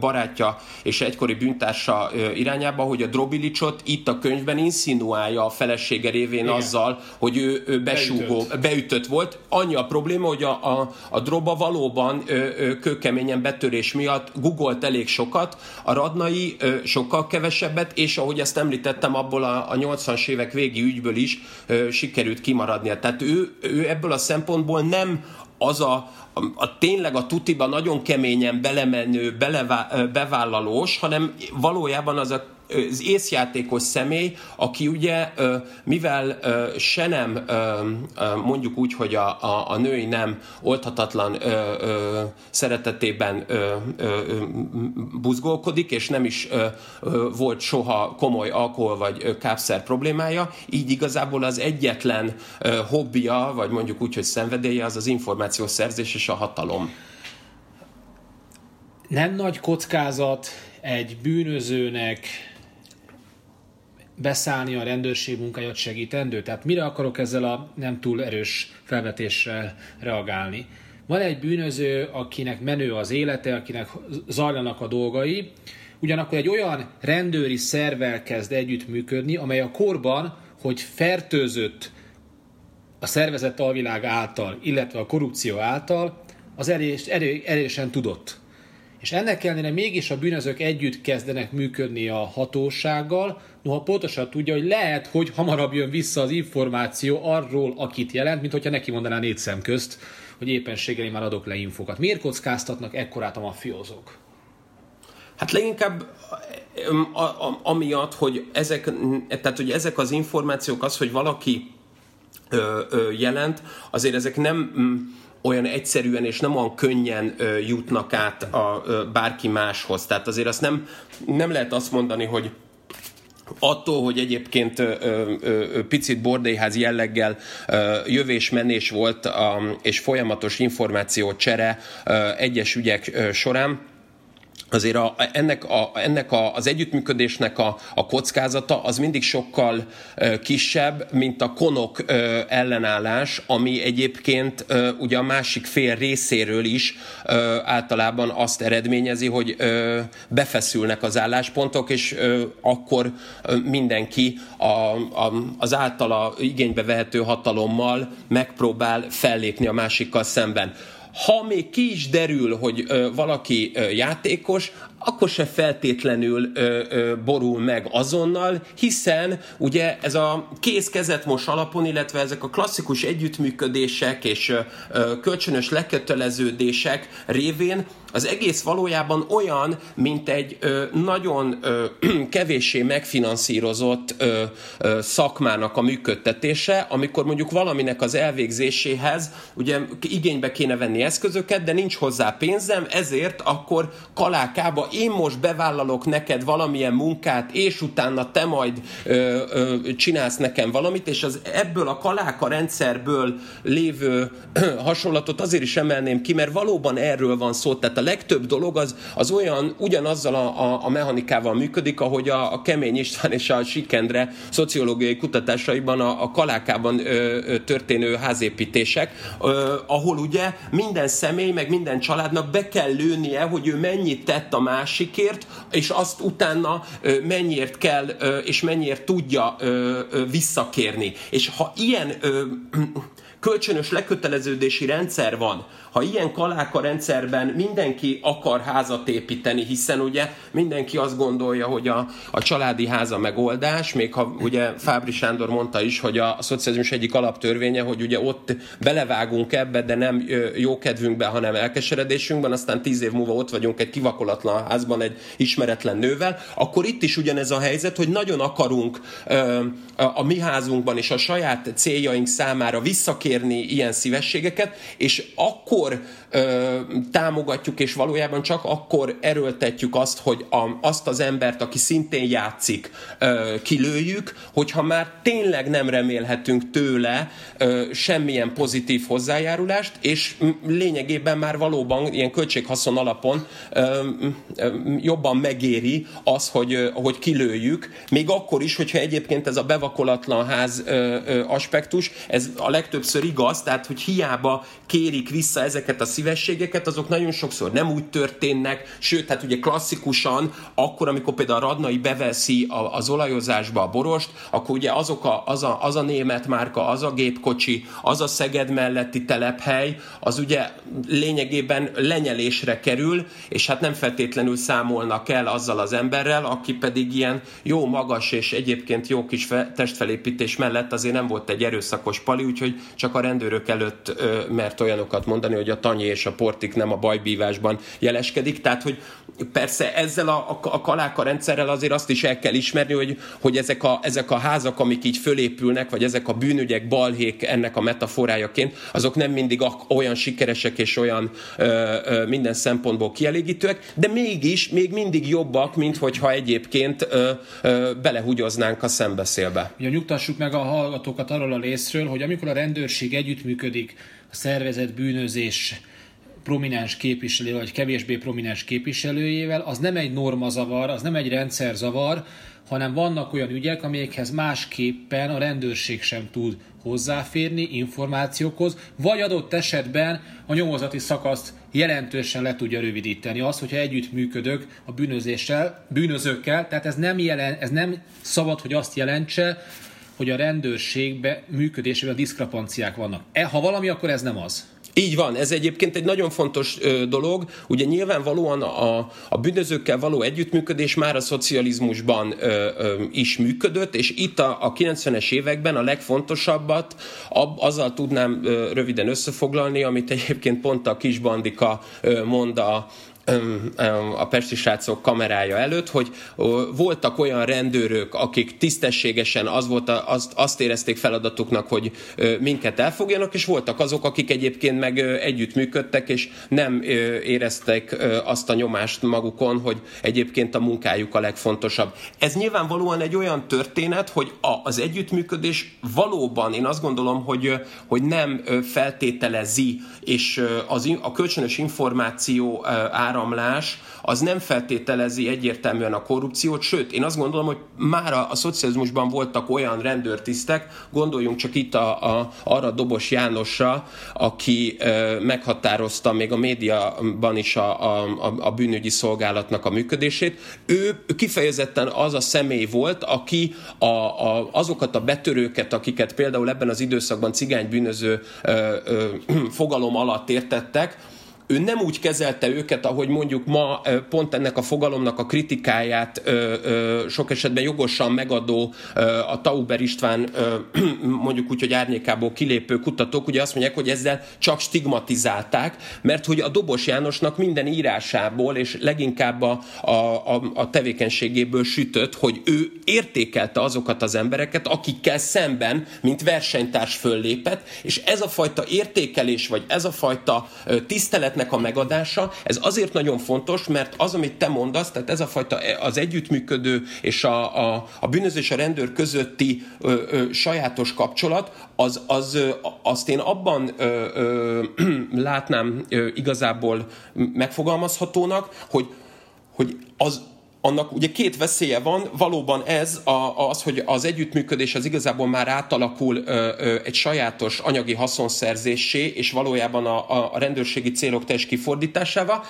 Speaker 2: barátja és egykori bűntársa irányába, hogy a Drobilicsot itt a könyvben insinuálja a felesége révén Igen. azzal, hogy ő, ő besúgó, beütött. beütött volt. Annyi a probléma, hogy a, a, a Droba valóban kőkeményen betörés miatt googolt elég sokat, a radnai sokkal kevesebbet, és ahogy ezt említettem, abból a, a 80-as évek végi ügyből is sikerült kimaradni maradnia. Tehát ő, ő ebből a szempontból nem az a, a, a tényleg a tutiba nagyon keményen belemenő, belevá, bevállalós, hanem valójában az a az észjátékos személy, aki ugye, mivel se nem mondjuk úgy, hogy a, a, a női nem oldhatatlan szeretetében buzgolkodik, és nem is volt soha komoly alkohol vagy kápszer problémája, így igazából az egyetlen hobbija, vagy mondjuk úgy, hogy szenvedélye, az az információszerzés és a hatalom.
Speaker 1: Nem nagy kockázat egy bűnözőnek beszállni a rendőrség munkáját segítendő? Tehát mire akarok ezzel a nem túl erős felvetéssel reagálni? Van egy bűnöző, akinek menő az élete, akinek zajlanak a dolgai, ugyanakkor egy olyan rendőri szervel kezd együttműködni, amely a korban, hogy fertőzött a szervezett alvilág által, illetve a korrupció által, az erős, erő, erősen tudott. És ennek ellenére mégis a bűnözők együtt kezdenek működni a hatósággal, noha pontosan tudja, hogy lehet, hogy hamarabb jön vissza az információ arról, akit jelent, mint hogyha neki mondaná négy szem közt, hogy éppenséggel én már adok le infokat. Miért kockáztatnak ekkorát a mafiózók?
Speaker 2: Hát leginkább amiatt, hogy ezek, tehát, hogy ezek az információk, az, hogy valaki jelent, azért ezek nem olyan egyszerűen és nem olyan könnyen jutnak át a, bárki máshoz. Tehát azért azt nem, nem lehet azt mondani, hogy attól, hogy egyébként ö, ö, picit bordélyház jelleggel ö, jövés-menés volt a, és folyamatos információcsere ö, egyes ügyek során, azért a, ennek, a, ennek a, az együttműködésnek a, a kockázata az mindig sokkal ö, kisebb, mint a konok ö, ellenállás, ami egyébként ö, ugye a másik fél részéről is ö, általában azt eredményezi, hogy ö, befeszülnek az álláspontok, és ö, akkor ö, mindenki a, a, az általa igénybe vehető hatalommal megpróbál fellépni a másikkal szemben ha még ki is derül, hogy ö, valaki ö, játékos, akkor se feltétlenül ö, ö, borul meg azonnal, hiszen ugye ez a kéz kezet alapon, illetve ezek a klasszikus együttműködések és ö, kölcsönös leköteleződések révén az egész valójában olyan, mint egy ö, nagyon ö, kevéssé megfinanszírozott ö, ö, szakmának a működtetése, amikor mondjuk valaminek az elvégzéséhez ugye igénybe kéne venni eszközöket, de nincs hozzá pénzem, ezért akkor kalákába én most bevállalok neked valamilyen munkát, és utána te majd ö, ö, csinálsz nekem valamit, és az ebből a kaláka rendszerből lévő ö, hasonlatot azért is emelném ki, mert valóban erről van szó, tehát a legtöbb dolog az, az olyan, ugyanazzal a, a, a mechanikával működik, ahogy a, a Kemény István és a Sikendre szociológiai kutatásaiban a, a kalákában ö, ö, történő házépítések, ö, ahol ugye minden személy, meg minden családnak be kell lőnie, hogy ő mennyit tett a másikért, és azt utána mennyiért kell, és mennyiért tudja visszakérni. És ha ilyen kölcsönös leköteleződési rendszer van, ha ilyen kaláka rendszerben mindenki akar házat építeni, hiszen ugye mindenki azt gondolja, hogy a, a családi háza megoldás, még ha ugye Fábri Sándor mondta is, hogy a, a szocializmus egyik alaptörvénye, hogy ugye ott belevágunk ebbe, de nem jó kedvünkben, hanem elkeseredésünkben, aztán tíz év múlva ott vagyunk egy kivakolatlan házban egy ismeretlen nővel, akkor itt is ugyanez a helyzet, hogy nagyon akarunk ö, a, a mi házunkban és a saját céljaink számára visszakérni ilyen szívességeket, és akkor år ö, támogatjuk, és valójában csak akkor erőltetjük azt, hogy a, azt az embert, aki szintén játszik, ö, kilőjük, hogyha már tényleg nem remélhetünk tőle ö, semmilyen pozitív hozzájárulást, és lényegében már valóban ilyen költséghaszon alapon ö, ö, jobban megéri az, hogy, hogy kilőjük, még akkor is, hogyha egyébként ez a bevakolatlan ház ö, ö, aspektus, ez a legtöbbször igaz, tehát hogy hiába kérik vissza ezeket a szívességeket, azok nagyon sokszor nem úgy történnek, sőt, hát ugye klasszikusan, akkor, amikor például a Radnai beveszi az olajozásba a borost, akkor ugye azok a, az, a, az a német márka, az a gépkocsi, az a Szeged melletti telephely, az ugye lényegében lenyelésre kerül, és hát nem feltétlenül számolnak el azzal az emberrel, aki pedig ilyen jó magas és egyébként jó kis fe, testfelépítés mellett azért nem volt egy erőszakos pali, úgyhogy csak a rendőrök előtt ö, mert olyanokat mondani, hogy a tanyi és a portik nem a bajbívásban jeleskedik. Tehát, hogy persze ezzel a, a, kaláka rendszerrel azért azt is el kell ismerni, hogy, hogy ezek, a, ezek a házak, amik így fölépülnek, vagy ezek a bűnügyek, balhék ennek a metaforájaként, azok nem mindig olyan sikeresek és olyan ö, ö, minden szempontból kielégítőek, de mégis még mindig jobbak, mint hogyha egyébként ö, ö, belehugyoznánk a szembeszélbe.
Speaker 1: Ja, nyugtassuk meg a hallgatókat arról a részről, hogy amikor a rendőrség együttműködik a szervezet bűnözés prominens képviselő, vagy kevésbé prominens képviselőjével, az nem egy normazavar, az nem egy rendszerzavar, hanem vannak olyan ügyek, amelyekhez másképpen a rendőrség sem tud hozzáférni információkhoz, vagy adott esetben a nyomozati szakaszt jelentősen le tudja rövidíteni. Az, hogyha együtt működök a bűnözéssel, bűnözőkkel, tehát ez nem, jelen, ez nem szabad, hogy azt jelentse, hogy a rendőrségbe működésében diszkrepanciák vannak. E, ha valami, akkor ez nem az.
Speaker 2: Így van, ez egyébként egy nagyon fontos ö, dolog. Ugye nyilvánvalóan a, a bűnözőkkel való együttműködés már a szocializmusban ö, ö, is működött, és itt a, a 90-es években a legfontosabbat ab, azzal tudnám ö, röviden összefoglalni, amit egyébként pont a kisbandika ö, mond a, a Pesti srácok kamerája előtt, hogy voltak olyan rendőrök, akik tisztességesen az volt, azt, azt érezték feladatuknak, hogy minket elfogjanak, és voltak azok, akik egyébként meg együttműködtek, és nem éreztek azt a nyomást magukon, hogy egyébként a munkájuk a legfontosabb. Ez nyilvánvalóan egy olyan történet, hogy az együttműködés valóban, én azt gondolom, hogy, hogy nem feltételezi, és az, a kölcsönös információ ára áramlás az nem feltételezi egyértelműen a korrupciót, sőt, én azt gondolom, hogy már a, a szocializmusban voltak olyan rendőrtisztek, gondoljunk csak itt a, a, arra Dobos Jánosra, aki e, meghatározta még a médiaban is a, a, a bűnügyi szolgálatnak a működését. Ő kifejezetten az a személy volt, aki a, a, azokat a betörőket, akiket például ebben az időszakban cigánybűnöző e, e, fogalom alatt értettek, ő nem úgy kezelte őket, ahogy mondjuk ma pont ennek a fogalomnak a kritikáját sok esetben jogosan megadó a Tauber István mondjuk úgy, hogy árnyékából kilépő kutatók, ugye azt mondják, hogy ezzel csak stigmatizálták, mert hogy a Dobos Jánosnak minden írásából és leginkább a, a, a tevékenységéből sütött, hogy ő értékelte azokat az embereket, akikkel szemben, mint versenytárs föllépett, és ez a fajta értékelés, vagy ez a fajta tisztelet tiszteletnek a megadása, ez azért nagyon fontos, mert az, amit te mondasz, tehát ez a fajta az együttműködő és a, a, a bűnözés a rendőr közötti ö, ö, sajátos kapcsolat, az, az, ö, azt én abban ö, ö, látnám ö, igazából megfogalmazhatónak, hogy, hogy az annak ugye két veszélye van, valóban ez a, az, hogy az együttműködés az igazából már átalakul ö, ö, egy sajátos anyagi haszonszerzésé, és valójában a, a rendőrségi célok teljes kifordításával,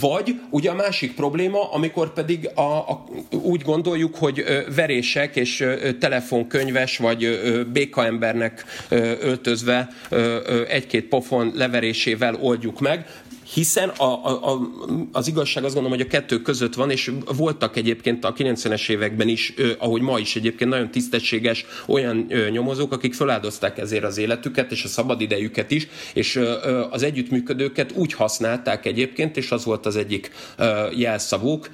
Speaker 2: Vagy ugye a másik probléma, amikor pedig a, a, úgy gondoljuk, hogy verések és telefonkönyves vagy békaembernek öltözve egy-két pofon leverésével oldjuk meg, hiszen a, a, a, az igazság azt gondolom, hogy a kettő között van, és voltak egyébként a 90-es években is, ahogy ma is egyébként nagyon tisztességes olyan nyomozók, akik feláldozták ezért az életüket, és a szabadidejüket is, és az együttműködőket úgy használták egyébként, és az volt az egyik jelszavuk,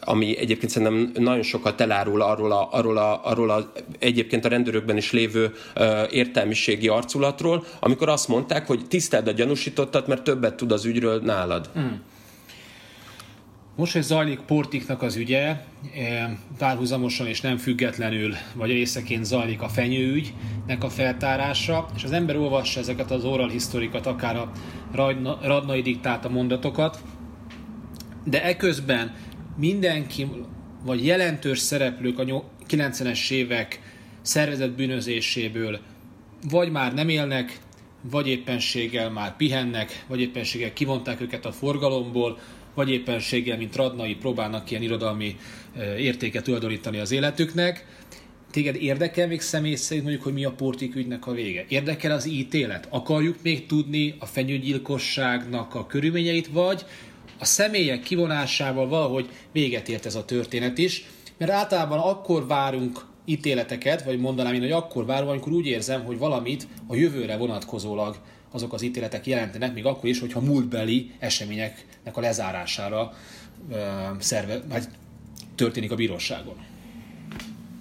Speaker 2: ami egyébként szerintem nagyon sokat elárul arról a, arról a, arról a egyébként a rendőrökben is lévő értelmiségi arculatról, amikor azt mondták, hogy tiszteld a gyanúsítottat, mert többet többet tud az ügyről nálad. Hmm.
Speaker 1: Most, hogy zajlik Portiknak az ügye, eh, párhuzamosan és nem függetlenül, vagy részeként zajlik a fenyőügynek a feltárása, és az ember olvassa ezeket az oral historikat, akár a Radnai diktálta mondatokat, de eközben mindenki, vagy jelentős szereplők a 90-es évek szervezett bűnözéséből vagy már nem élnek, vagy éppenséggel már pihennek, vagy éppenséggel kivonták őket a forgalomból, vagy éppenséggel, mint radnai, próbálnak ilyen irodalmi értéket tulajdonítani az életüknek. Téged érdekel még személy szerint mondjuk, hogy mi a portik ügynek a vége? Érdekel az ítélet? Akarjuk még tudni a fenyőgyilkosságnak a körülményeit, vagy a személyek kivonásával valahogy véget ért ez a történet is, mert általában akkor várunk ítéleteket, vagy mondanám én, hogy akkor várom, amikor úgy érzem, hogy valamit a jövőre vonatkozólag azok az ítéletek jelentenek, még akkor is, hogyha múltbeli eseményeknek a lezárására ö, szerve, vagy történik a bíróságon.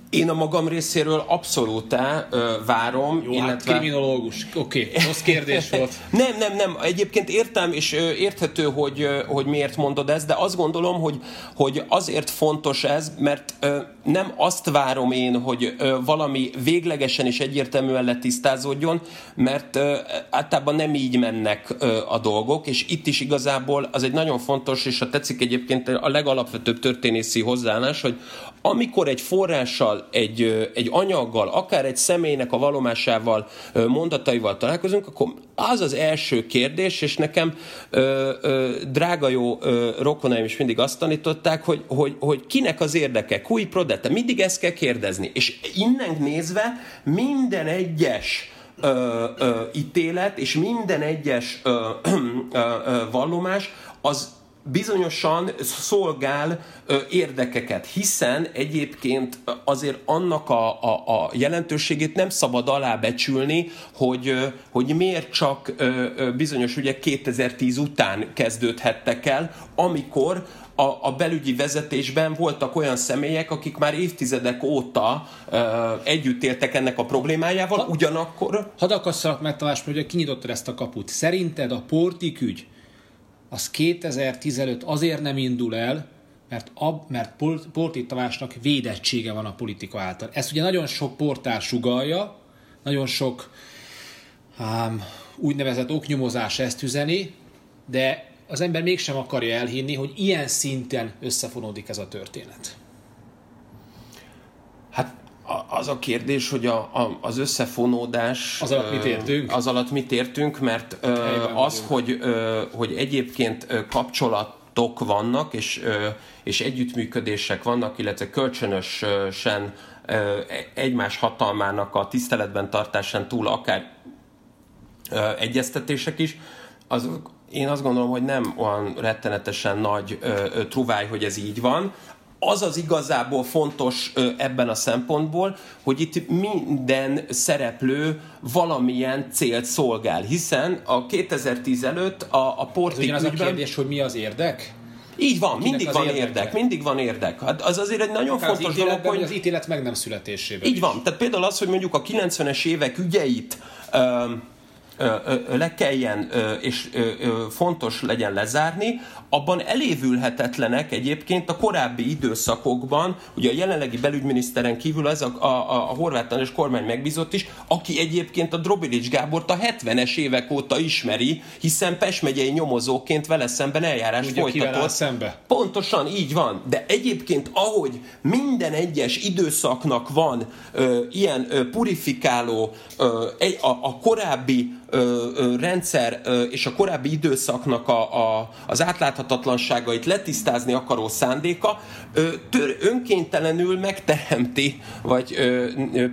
Speaker 2: Én a magam részéről abszolút ö, várom.
Speaker 1: Jó, hát illetve... hát kriminológus. Oké, okay. rossz kérdés volt.
Speaker 2: nem, nem, nem. Egyébként értem, és ö, érthető, hogy, ö, hogy miért mondod ezt, de azt gondolom, hogy, hogy azért fontos ez, mert ö, nem azt várom én, hogy ö, valami véglegesen és egyértelműen letisztázódjon, mert ö, általában nem így mennek ö, a dolgok, és itt is igazából az egy nagyon fontos, és a tetszik egyébként a legalapvetőbb történészi hozzáállás, hogy amikor egy forrással, egy, egy anyaggal, akár egy személynek a valomásával, mondataival találkozunk, akkor az az első kérdés, és nekem ö, ö, drága jó ö, rokonaim is mindig azt tanították, hogy, hogy, hogy kinek az érdeke, cui prodette, mindig ezt kell kérdezni. És innen nézve minden egyes ö, ö, ítélet és minden egyes ö, ö, ö, vallomás az bizonyosan szolgál érdekeket, hiszen egyébként azért annak a, a, a jelentőségét nem szabad alábecsülni, hogy, hogy miért csak bizonyos ügyek 2010 után kezdődhettek el, amikor a, a belügyi vezetésben voltak olyan személyek, akik már évtizedek óta ö, együtt éltek ennek a problémájával, ha, ugyanakkor...
Speaker 1: Hadd akasszalak meg, Tamás, hogy kinyitottad ezt a kaput. Szerinted a portik ügy az 2015 azért nem indul el, mert, ab, mert Porti Tamásnak védettsége van a politika által. Ezt ugye nagyon sok portál sugalja, nagyon sok um, úgynevezett oknyomozás ezt üzeni, de az ember mégsem akarja elhinni, hogy ilyen szinten összefonódik ez a történet.
Speaker 2: Az a kérdés, hogy a, a, az összefonódás...
Speaker 1: Az alatt mit értünk?
Speaker 2: Az alatt mit értünk, mert ö, az, hogy, ö, hogy egyébként kapcsolatok vannak, és, és együttműködések vannak, illetve kölcsönösen egymás hatalmának a tiszteletben tartásán túl akár egyeztetések is, az én azt gondolom, hogy nem olyan rettenetesen nagy ö, ö, truváj, hogy ez így van az az igazából fontos ebben a szempontból, hogy itt minden szereplő valamilyen célt szolgál, hiszen a 2010 előtt a, a portik
Speaker 1: az ügyben... a kérdés, hogy mi az érdek?
Speaker 2: Így van, mindig van érdeke? érdek, mindig van érdek. Hát az azért egy nagyon Akár fontos dolog,
Speaker 1: hogy... Az ítélet meg nem születésében
Speaker 2: Így is. van, tehát például az, hogy mondjuk a 90-es évek ügyeit um, le kelljen és fontos legyen lezárni, abban elévülhetetlenek egyébként a korábbi időszakokban, ugye a jelenlegi belügyminiszteren kívül ez a, a, a horvát és kormány megbízott is, aki egyébként a Drobilics Gábort a 70-es évek óta ismeri, hiszen Pest megyei nyomozóként vele szemben eljárás
Speaker 1: Ugye
Speaker 2: folytatott.
Speaker 1: szembe.
Speaker 2: Pontosan így van, de egyébként ahogy minden egyes időszaknak van ö, ilyen ö, purifikáló, ö, egy, a, a korábbi rendszer és a korábbi időszaknak a, a, az átláthatatlanságait letisztázni akaró szándéka tör, önkéntelenül megteremti, vagy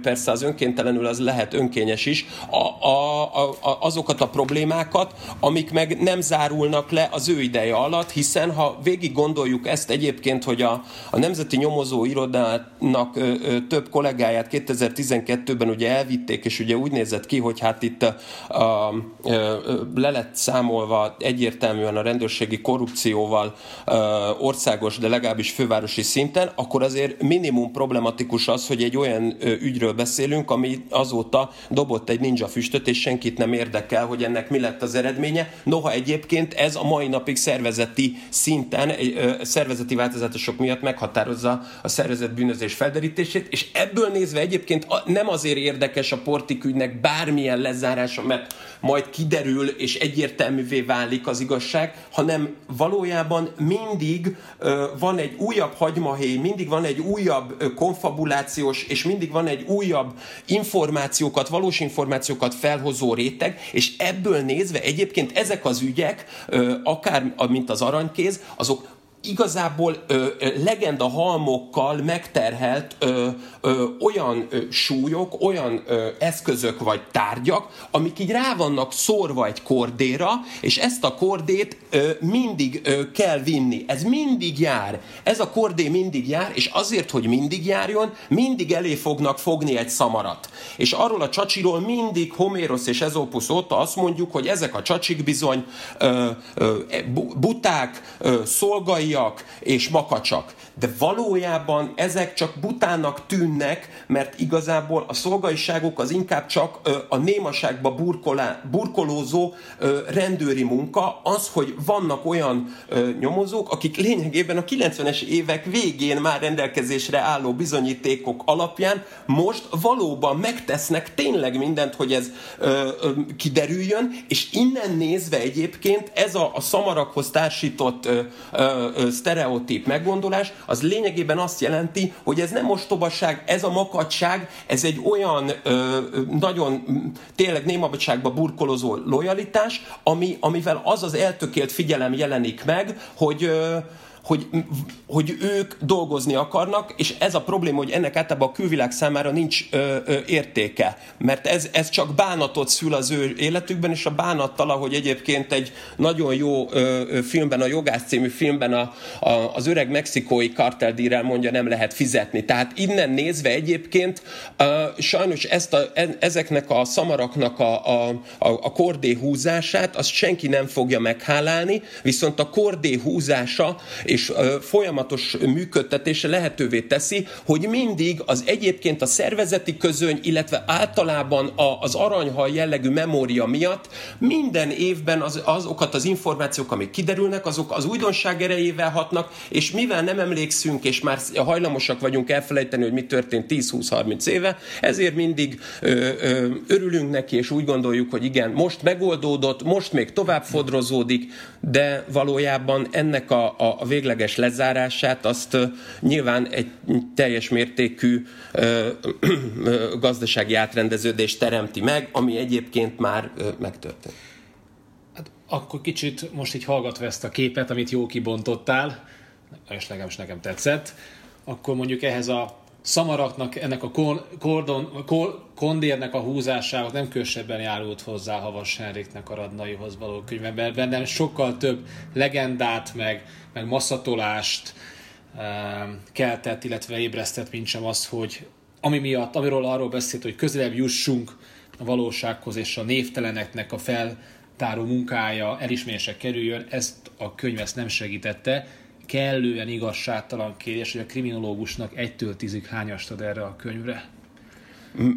Speaker 2: persze az önkéntelenül az lehet önkényes is, a, a, a, azokat a problémákat, amik meg nem zárulnak le az ő ideje alatt, hiszen ha végig gondoljuk ezt egyébként, hogy a, a Nemzeti Nyomozó Irodának ö, ö, több kollégáját 2012-ben ugye elvitték, és ugye úgy nézett ki, hogy hát itt a, a, le lett számolva egyértelműen a rendőrségi korrupcióval országos, de legalábbis fővárosi szinten, akkor azért minimum problematikus az, hogy egy olyan ügyről beszélünk, ami azóta dobott egy ninja füstöt, és senkit nem érdekel, hogy ennek mi lett az eredménye. Noha egyébként ez a mai napig szervezeti szinten, szervezeti változatosok miatt meghatározza a szervezet bűnözés felderítését, és ebből nézve egyébként nem azért érdekes a portik ügynek bármilyen lezárása, mert majd kiderül és egyértelművé válik az igazság, hanem valójában mindig van egy újabb hagymahéj, mindig van egy újabb konfabulációs, és mindig van egy újabb információkat, valós információkat felhozó réteg, és ebből nézve egyébként ezek az ügyek, akár mint az aranykéz, azok igazából ö, legenda halmokkal megterhelt ö, ö, olyan ö, súlyok, olyan ö, eszközök vagy tárgyak, amik így rá vannak szórva egy kordéra, és ezt a kordét ö, mindig ö, kell vinni. Ez mindig jár. Ez a kordé mindig jár, és azért, hogy mindig járjon, mindig elé fognak fogni egy szamarat. És arról a csacsiról mindig Homérosz és Ezopus óta azt mondjuk, hogy ezek a csacsik bizony ö, ö, buták, ö, szolgai, újak és makacsak. De valójában ezek csak butának tűnnek, mert igazából a szolgaiságok az inkább csak a némaságba burkolá, burkolózó rendőri munka, az, hogy vannak olyan nyomozók, akik lényegében a 90-es évek végén már rendelkezésre álló bizonyítékok alapján most valóban megtesznek tényleg mindent, hogy ez kiderüljön, és innen nézve egyébként ez a, a szamarakhoz társított sztereotíp meggondolás, az lényegében azt jelenti, hogy ez nem ostobaság, ez a makadság, ez egy olyan ö, nagyon tényleg némabadságba burkolozó lojalitás, ami, amivel az az eltökélt figyelem jelenik meg, hogy ö, hogy, hogy ők dolgozni akarnak, és ez a probléma, hogy ennek általában a külvilág számára nincs ö, ö, értéke, mert ez, ez csak bánatot szül az ő életükben, és a bánattal, ahogy egyébként egy nagyon jó ö, filmben, a Jogász című filmben a, a, az öreg mexikói karteldírel mondja, nem lehet fizetni. Tehát innen nézve egyébként ö, sajnos ezt a, e, ezeknek a szamaraknak a, a, a, a kordé húzását, azt senki nem fogja meghálálni, viszont a kordé húzása és folyamatos működtetése lehetővé teszi, hogy mindig az egyébként a szervezeti közöny, illetve általában az aranyhal jellegű memória miatt minden évben az, azokat az információk, amik kiderülnek, azok az újdonság erejével hatnak, és mivel nem emlékszünk, és már hajlamosak vagyunk elfelejteni, hogy mi történt 10-20-30 éve, ezért mindig ö, ö, örülünk neki, és úgy gondoljuk, hogy igen, most megoldódott, most még tovább fodrozódik, de valójában ennek a, a, a végleges lezárását azt nyilván egy teljes mértékű gazdasági átrendeződést teremti meg, ami egyébként már megtörtént.
Speaker 1: Hát akkor kicsit most így hallgatva ezt a képet, amit jó kibontottál, és nekem nekem tetszett, akkor mondjuk ehhez a szamaraknak, ennek a kordon, kondérnek a húzásához nem kösebben járult hozzá Havas Henriknek a radnaihoz való könyvben. Bennem sokkal több legendát, meg, meg masszatolást um, keltett, illetve ébresztett, mint sem az, hogy ami miatt, amiről arról beszélt, hogy közelebb jussunk a valósághoz, és a névteleneknek a feltáró munkája elismerésre kerüljön, ezt a könyv ezt nem segítette kellően igazságtalan kérdés, hogy a kriminológusnak egytől tízig hányast ad erre a könyvre?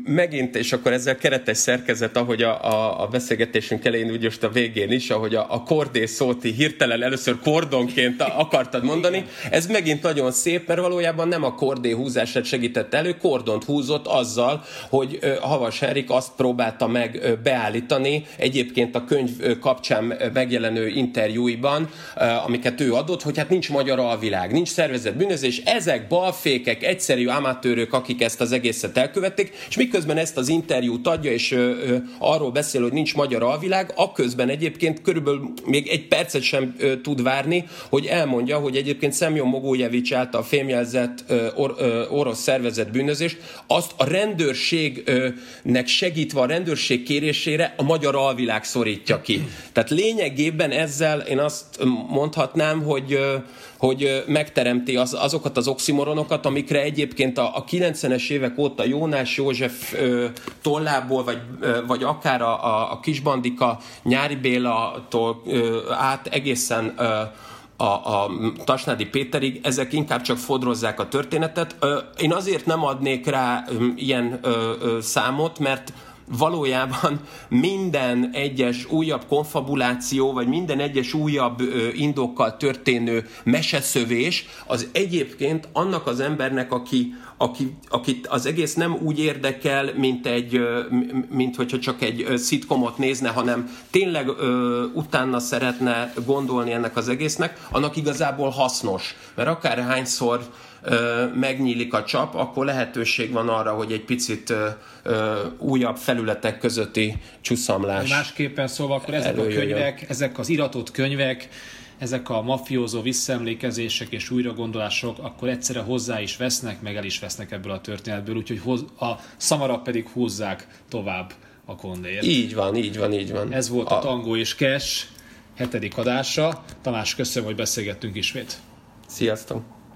Speaker 2: Megint, és akkor ezzel keretes szerkezet, ahogy a, a, a beszélgetésünk elején, úgy most a végén is, ahogy a, a kordé szót hirtelen először kordonként akartad mondani, ez megint nagyon szép, mert valójában nem a kordé húzását segített elő, kordont húzott azzal, hogy Havas Erik azt próbálta meg beállítani, egyébként a könyv kapcsán megjelenő interjúiban, amiket ő adott, hogy hát nincs magyar alvilág, nincs szervezett bűnözés, ezek balfékek, egyszerű amatőrök, akik ezt az egészet elkövették, És miközben ezt az interjút adja, és arról beszél, hogy nincs magyar alvilág, akközben egyébként körülbelül még egy percet sem tud várni, hogy elmondja, hogy egyébként Szemjon Mogójevics által fémjelzett or, orosz szervezet bűnözést, azt a rendőrségnek segítve a rendőrség kérésére a magyar alvilág szorítja ki. Tehát lényegében ezzel én azt mondhatnám, hogy hogy megteremti az, azokat az oximoronokat, amikre egyébként a, a 90-es évek óta Jónás József ö, tollából, vagy, ö, vagy akár a, a, a Kisbandika Nyári Béla-tól ö, át egészen ö, a, a Tasnádi Péterig, ezek inkább csak fodrozzák a történetet. Én azért nem adnék rá ilyen számot, mert valójában minden egyes újabb konfabuláció, vagy minden egyes újabb indokkal történő meseszövés, az egyébként annak az embernek, aki, aki, akit az egész nem úgy érdekel, mint, egy, mint hogyha csak egy szitkomot nézne, hanem tényleg ö, utána szeretne gondolni ennek az egésznek, annak igazából hasznos. Mert akár hányszor megnyílik a csap, akkor lehetőség van arra, hogy egy picit újabb felületek közötti csúszamlás.
Speaker 1: Másképpen szóval akkor ezek előjöjjön. a könyvek, ezek az iratott könyvek, ezek a mafiózó visszaemlékezések és újragondolások akkor egyszerre hozzá is vesznek, meg el is vesznek ebből a történetből, úgyhogy a szamarak pedig húzzák tovább a kondért.
Speaker 2: Így van, így van, így van.
Speaker 1: Ez volt a, a Tango és Cash hetedik adása. Tamás, köszönöm, hogy beszélgettünk ismét.
Speaker 2: Sziasztok!